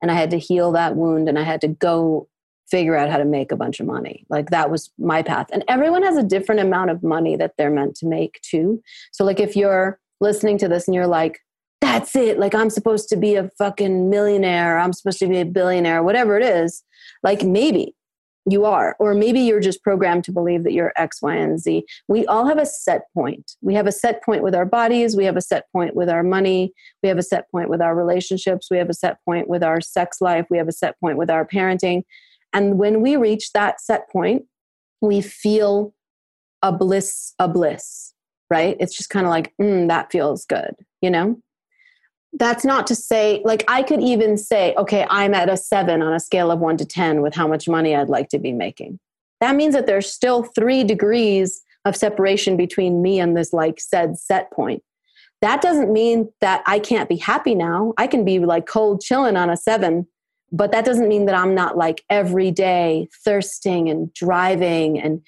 and I had to heal that wound and I had to go figure out how to make a bunch of money. Like that was my path. And everyone has a different amount of money that they're meant to make too. So, like, if you're listening to this and you're like, that's it, like, I'm supposed to be a fucking millionaire, I'm supposed to be a billionaire, whatever it is, like, maybe you are or maybe you're just programmed to believe that you're x y and z. We all have a set point. We have a set point with our bodies we have a set point with our money we have a set point with our relationships we have a set point with our sex life we have a set point with our parenting. And when we reach that set point we feel a bliss a bliss right? It's just kind of like mm, that feels good you know that's not to say like i could even say okay i'm at a seven on a scale of one to ten with how much money i'd like to be making that means that there's still three degrees of separation between me and this like said set point that doesn't mean that I can't be happy now. I can be like cold chilling on a seven, but that doesn't mean that I'm not like every day thirsting and driving and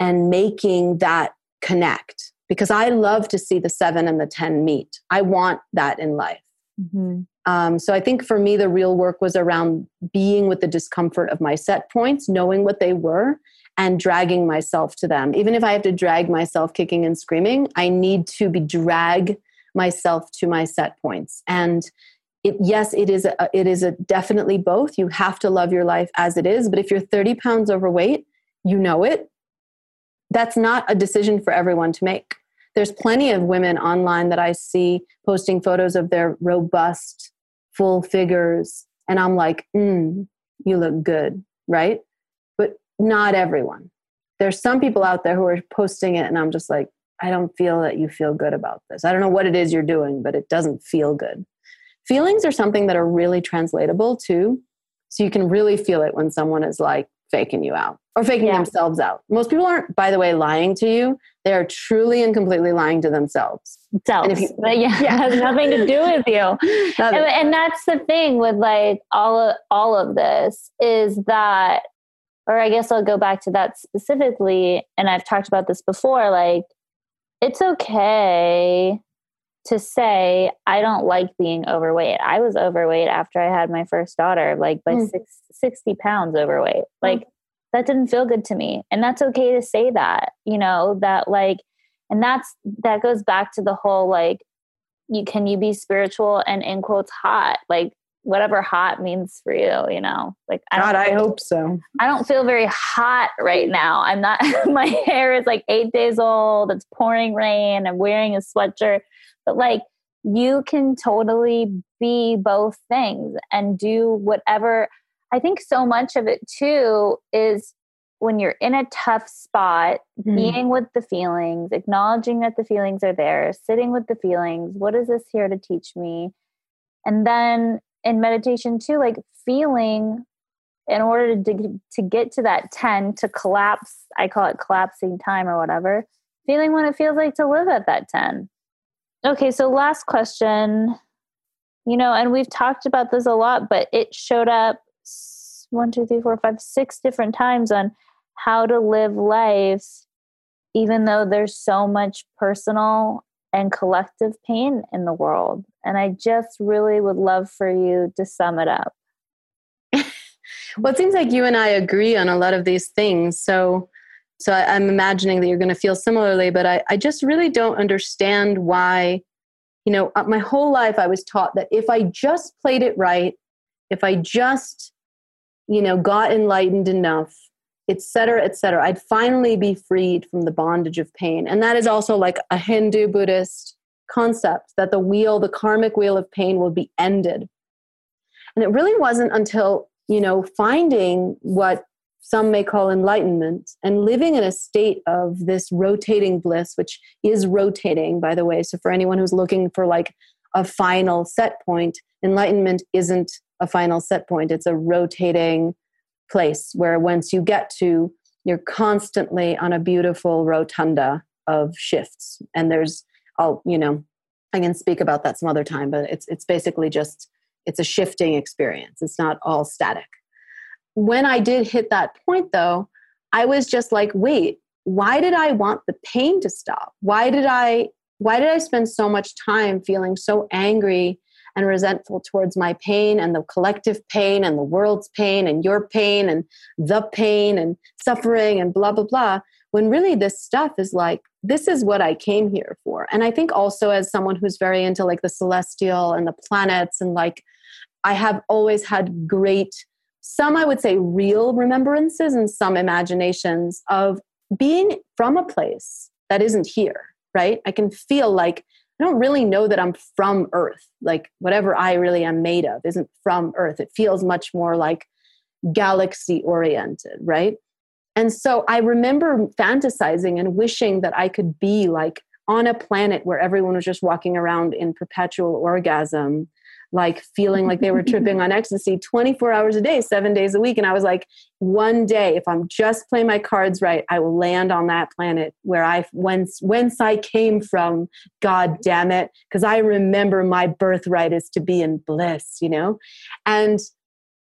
and making that connect because I love to see the seven and the 10 meet. I want that in life. Mm-hmm. Um, so I think for me, the real work was around being with the discomfort of my set points, knowing what they were, and dragging myself to them. Even if I have to drag myself kicking and screaming, I need to be drag myself to my set points. And it, yes, it is a, it is a definitely both. You have to love your life as it is. But if you're 30 pounds overweight, you know it. That's not a decision for everyone to make. There's plenty of women online that I see posting photos of their robust, full figures, and I'm like, mm, you look good, right? But not everyone. There's some people out there who are posting it, and I'm just like, I don't feel that you feel good about this. I don't know what it is you're doing, but it doesn't feel good. Feelings are something that are really translatable too. So you can really feel it when someone is like faking you out or faking yeah. themselves out. Most people aren't, by the way, lying to you. They are truly and completely lying to themselves.
Selves. You, yeah, yeah. it has nothing to do with you. and, and that's the thing with like all of, all of this is that or I guess I'll go back to that specifically. And I've talked about this before like, it's okay to say, I don't like being overweight. I was overweight after I had my first daughter, like by mm. six, 60 pounds overweight. Mm. Like, mm. that didn't feel good to me. And that's okay to say that, you know, that like, and that's, that goes back to the whole like, you can you be spiritual and in quotes hot like whatever hot means for you, you know. Like
I God, I hope so.
I don't feel very hot right now. I'm not my hair is like 8 days old. It's pouring rain. I'm wearing a sweatshirt. But like you can totally be both things and do whatever. I think so much of it too is when you're in a tough spot, mm. being with the feelings, acknowledging that the feelings are there, sitting with the feelings. What is this here to teach me? And then in meditation too like feeling in order to, to get to that 10 to collapse i call it collapsing time or whatever feeling what it feels like to live at that 10 okay so last question. You know and we've talked about this a lot but it showed up one two three four five six different times on how to live life even though there's so much personal and collective pain in the world. And I just really would love for you to sum it up.
well, it seems like you and I agree on a lot of these things. So, so I, am I'm imagining that you're going to feel similarly, but I, I just really don't understand why, you know, uh, my whole life I was taught that if I just played it right, if I just, you know, got enlightened enough, etc etc i'd finally be freed from the bondage of pain. And that is also like a hindu buddhist concept that the wheel the karmic wheel of pain will be ended. And it really wasn't until you know finding what some may call enlightenment and living in a state of this rotating bliss which is rotating by the way. So for anyone who's looking for like a final set point enlightenment isn't a final set point. It's a rotating place where once you get to, you're constantly on a beautiful rotunda of shifts. And there's, I'll, you know, I can speak about that some other time, but it's it's basically just it's a shifting experience. It's not all static. When I did hit that point though, I was just like, wait, why did I want the pain to stop? Why did I why did I spend so much time feeling so angry and resentful towards my pain and the collective pain and the world's pain and your pain and the pain and suffering and blah, blah, blah. When really this stuff is like, this is what I came here for. And I think also as someone who's very into like the celestial and the planets and like, I have always had great, some I would say real remembrances and some imaginations of being from a place that isn't here, right? I can feel like I don't really know that I'm from Earth. Like whatever I really am made of isn't from Earth. It feels much more like galaxy oriented, right? And so I remember fantasizing and wishing that I could be like on a planet where everyone was just walking around in perpetual orgasm, like feeling like they were tripping on ecstasy 24 hours a day, seven days a week. And I was like, one day, if I'm just playing my cards right, I will land on that planet where I whence whence I came from. God damn it, because I remember my birthright is to be in bliss, you know, and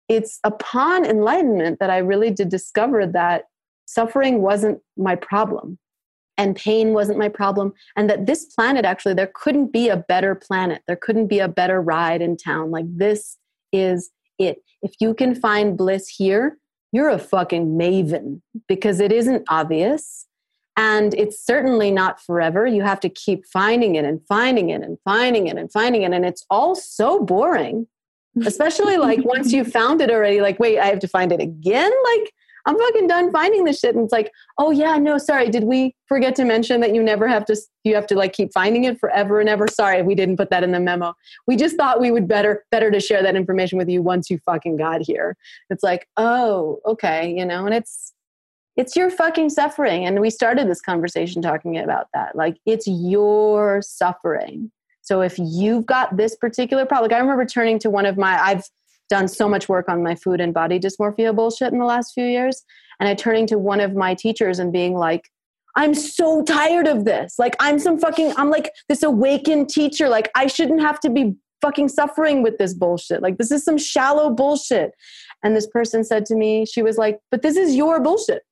it's upon enlightenment that I really did discover that suffering wasn't my problem and pain wasn't my problem and that this planet actually there couldn't be a better planet. There couldn't be a better ride in town. Like this is it. If you can find bliss here you're a fucking maven because it isn't obvious and it's certainly not forever. You have to keep finding it and finding it and finding it and finding it and it's all so boring especially like once you found it already like wait i have to find it again? Like I'm fucking done finding this shit. And it's like, oh yeah, no, sorry. Did we forget to mention that you never have to, you have to like keep finding it forever and ever? Sorry, we didn't put that in the memo. We just thought we would better, better to share that information with you once you fucking got here. It's like, oh, okay, you know, and it's, it's your fucking suffering. And we started this conversation talking about that. Like, it's your suffering. So if you've got this particular problem, like I remember turning to one of my, I've, done so much work on my food and body dysmorphia bullshit in the last few years. And I turning to one of my teachers and being like, I'm so tired of this. Like, I'm some fucking, I'm like this awakened teacher. Like, I shouldn't have to be fucking suffering with this bullshit. Like, this is some shallow bullshit. And this person said to me, she was like, but this is your bullshit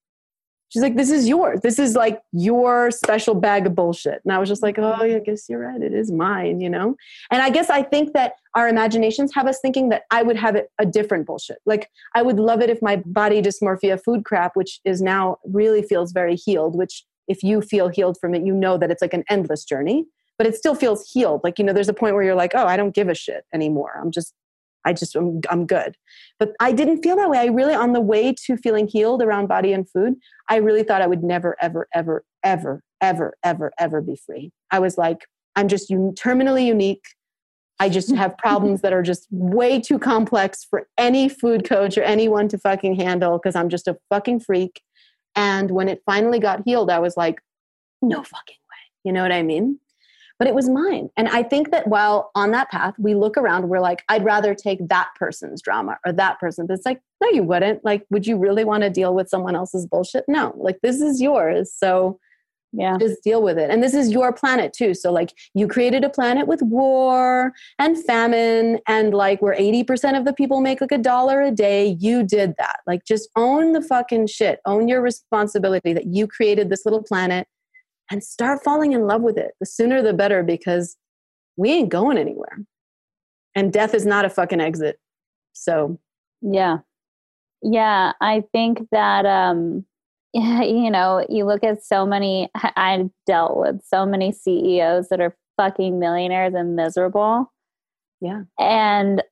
she's like, this is yours. This is like your special bag of bullshit. And I was just like, oh, I guess you're right. It is mine, you know? And I guess I think that our imaginations have us thinking that I would have it a different bullshit. Like, I would love it if my body dysmorphia food crap, which is now really feels very healed, which if you feel healed from it, you know that it's like an endless journey, but it still feels healed. Like, you know, there's a point where you're like, oh, I don't give a shit anymore. I'm just I just I'm, I'm good. But I didn't feel that way. I really on the way to feeling healed around body and food, I really thought I would never ever ever ever ever ever ever be free. I was like I'm just un- terminally unique. I just have problems that are just way too complex for any food coach or anyone to fucking handle because I'm just a fucking freak. And when it finally got healed, I was like, no fucking way. You know what I mean? But it was mine. And I think that while on that path, we look around, we're like, I'd rather take that person's drama or that person. But it's like, no, you wouldn't. Like, would you really want to deal with someone else's bullshit? No, like, this is yours. So, yeah just deal with it and this is your planet too so like you created a planet with war and famine and like where 80% of the people make like a dollar a day you did that like just own the fucking shit own your responsibility that you created this little planet and start falling in love with it. The sooner the better because we ain't going anywhere. And death is not a fucking exit. So,
yeah. Yeah, I think that um you know, you look at so many I dealt with so many CEOs that are fucking millionaires and miserable.
Yeah.
And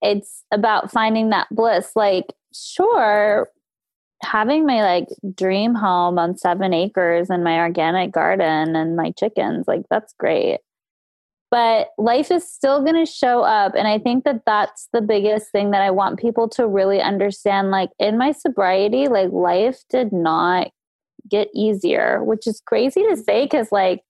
it's about finding that bliss. Like, sure, having my like dream home on seven acres and my organic garden and my chickens like that's great. But life is still going to show up and i think that that's the biggest thing that i want people to really understand like in my sobriety like life did not get easier which is crazy to mm-hmm. say because like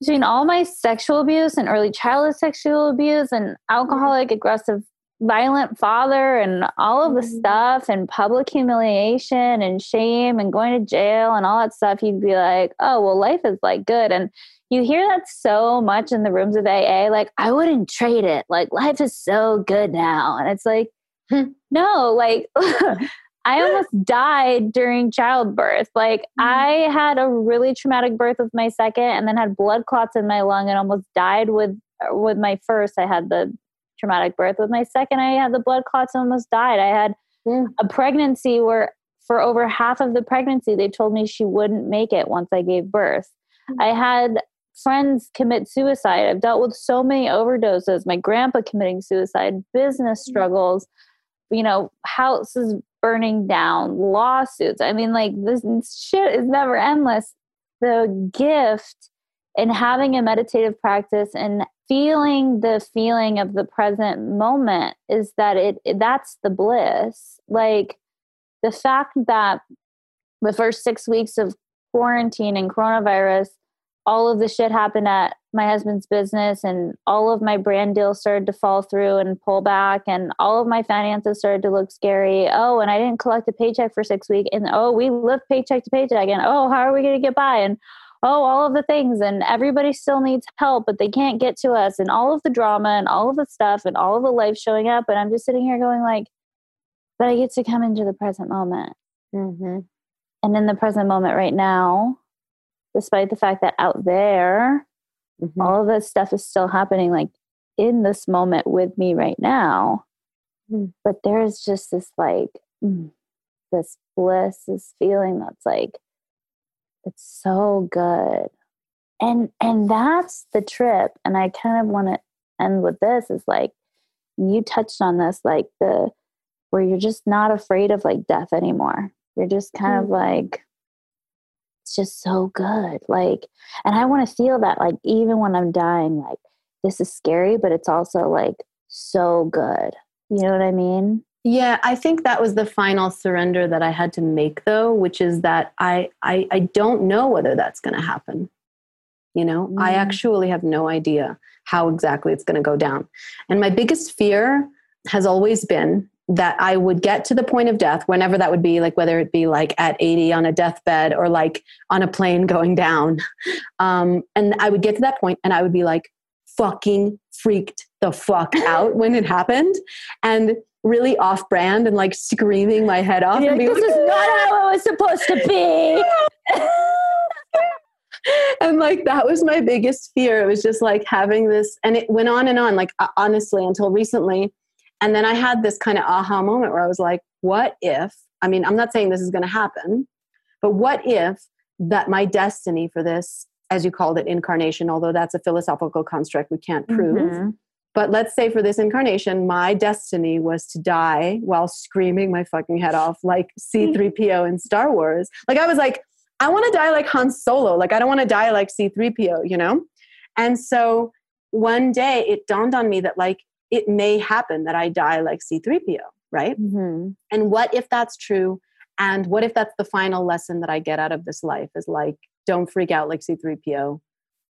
between all my sexual abuse and early childhood sexual abuse and mm-hmm. alcoholic aggressive violent father and all of the mm-hmm. stuff and public humiliation and shame and going to jail and all that stuff, you'd be like, oh, well, life is like good. And you hear that so much in the rooms of AA, like, I wouldn't trade it. Like, life is so good now. And it's like, no, like, I almost died during childbirth. Like, mm-hmm. I had a really traumatic birth with my second and then had blood clots in my lung and almost died with with my first i had the traumatic birth. With my second, I had the blood clots and almost died. I had mm. a pregnancy where for over half of the pregnancy, they told me she wouldn't make it once I gave birth. Mm. I had friends commit suicide. I've dealt with so many overdoses. My grandpa committing suicide, business mm. struggles, you know, houses burning down, lawsuits. I mean, like this shit is never endless. The gift in having a meditative practice and feeling the feeling of the present moment is that it that's the bliss. Like the fact that the first 6 weeks of quarantine and coronavirus all of the shit happened at my husband's business and all of my brand deals started to fall through and pull back and all of my finances started to look scary. Oh and i didn't collect a paycheck for six weeks. And oh we live paycheck to paycheck and oh how are we going to get by? And oh all of the things and everybody still needs help but they can't get to us and all of the drama and all of the stuff and all of the life showing up and i'm just sitting here going like but i get to come into the present moment
Mm-hmm.
and in the present moment right now despite the fact that out there
Mm-hmm.
all of this stuff is still happening like in this moment with me right now
Mm.
but there's just this like mm, this bliss this feeling that's like it's so good. And and that's the trip and i kind of want to end with this is like you touched on this like the where you're just not afraid of like death anymore. You're just kind of mm-hmm. like it's just so good like and i want to feel that like even when i'm dying like this is scary but it's also like so good. You know what i mean
Yeah, I think that was the final surrender that I had to make though, which is that I I, I don't know whether that's gonna happen. You know, I
Mm.
actually have no idea how exactly it's gonna go down. And my biggest fear has always been that I would get to the point of death, whenever that would be, like whether it be like at 80 on a deathbed or like on a plane going down. Um, and I would get to that point and I would be like fucking freaked the fuck out when it happened and really off brand and like screaming my head off.
You're
and
like, this is not how it was supposed to be
and like that was my biggest fear. It was just like having this, and it went on and on, like uh, honestly, until recently. And then I had this kind of aha moment where I was like, what if? I mean, I'm not saying this is going to happen, but what if that my destiny for this, as you called it, incarnation, although that's a philosophical construct we can't prove.
Mhm.
But let's say for this incarnation, my destiny was to die while screaming my fucking head off like C3PO in Star Wars. Like I was like, I want to die like Han Solo. Like I don't want to die like C3PO, you know? And so one day it dawned on me that like it may happen that I die like C3PO, right?
Mhm.
And what if that's true? And what if that's the final lesson that I get out of this life is like, don't freak out like C3PO.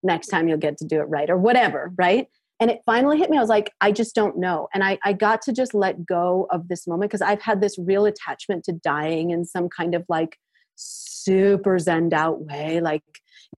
Next time you'll get to do it right or whatever, right? And it finally hit me. I was like, I just don't know. And I, I got to just let go of this moment because I've had this real attachment to dying in some kind of like super zened out way, like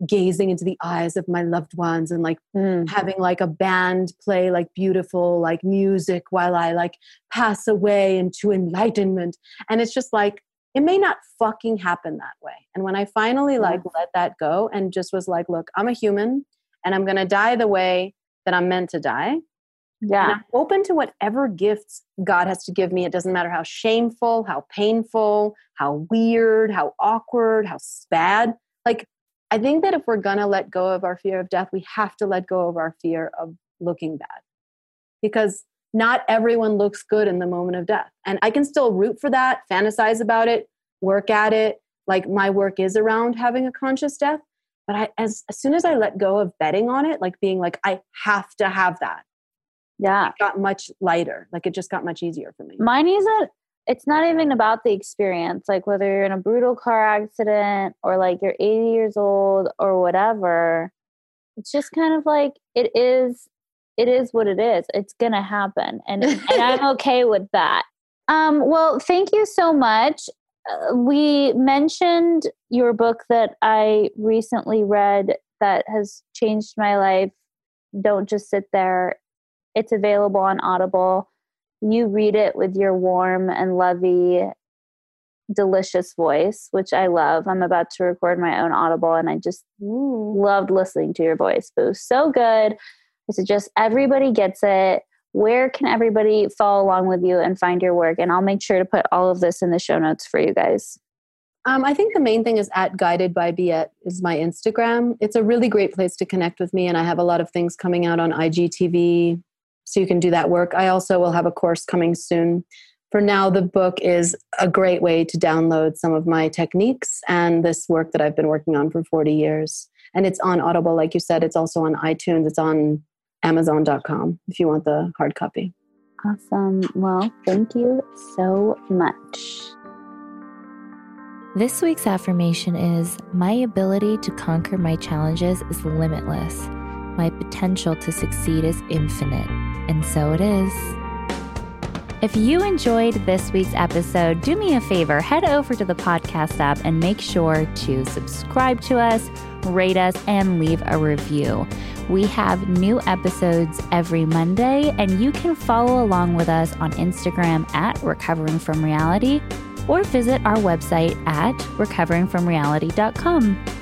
gazing into the eyes of my loved ones and like
Mm.
having like a band play like beautiful like music while I like pass away into enlightenment. And it's just like, it may not fucking happen that way. And when I finally like let that go and just was like, look, I'm a human and I'm gonna die the way that I'm meant to die. And
yeah
I'm open to whatever gifts God has to give me. It doesn't matter how shameful, how painful, how weird, how awkward, how bad. Like, I think that if we're going to let go of our fear of death, we have to let go of our fear of looking bad. Because not everyone looks good in the moment of death. And I can still root for that, fantasize about it, work at it. Like, my work is around having a conscious death. But I, as, as soon as I let go of betting on it, like being like, I have to have that,
yeah.
it got much lighter. Like it just got much easier for me.
mine isn't it's not even about the experience like whether you're in a brutal car accident or like you're 80 years old or whatever it's just kind of like it is it is what it is. It's gonna happen. And and i'm okay with that. Um well thank you so much uh, we mentioned your book that i recently read that has changed my life. Don't just sit there. It's available on audible. You read it with your warm and lovey delicious voice which i love. I'm about to record my own audible and i just loved listening to your voice. Boo so good. I suggest everybody gets it where can everybody follow along with you and find your work and i'll make sure to put all of this in the show notes for you guys
Um, I think the main thing is at Guided by Biet is my Instagram. It's a really great place to connect with me, and I have a lot of things coming out on IGTV, so you can do that work. I also will have a course coming soon. For now, the book is a great way to download some of my techniques and this work that I've been working on for 40 years. And it's on Audible, like you said. It's also on iTunes. It's on Amazon.com if you want the hard copy.
awesome well thank you so much
This week's affirmation is My ability to conquer my challenges is limitless. My potential to succeed is infinite. And so it is. If you enjoyed this week's episode, do me a favor head over to the podcast app and make sure to subscribe to us, rate us, and leave a review. We have new episodes every Monday, and you can follow along with us on Instagram at Recovering From Reality or visit our website at recoveringfromreality.com.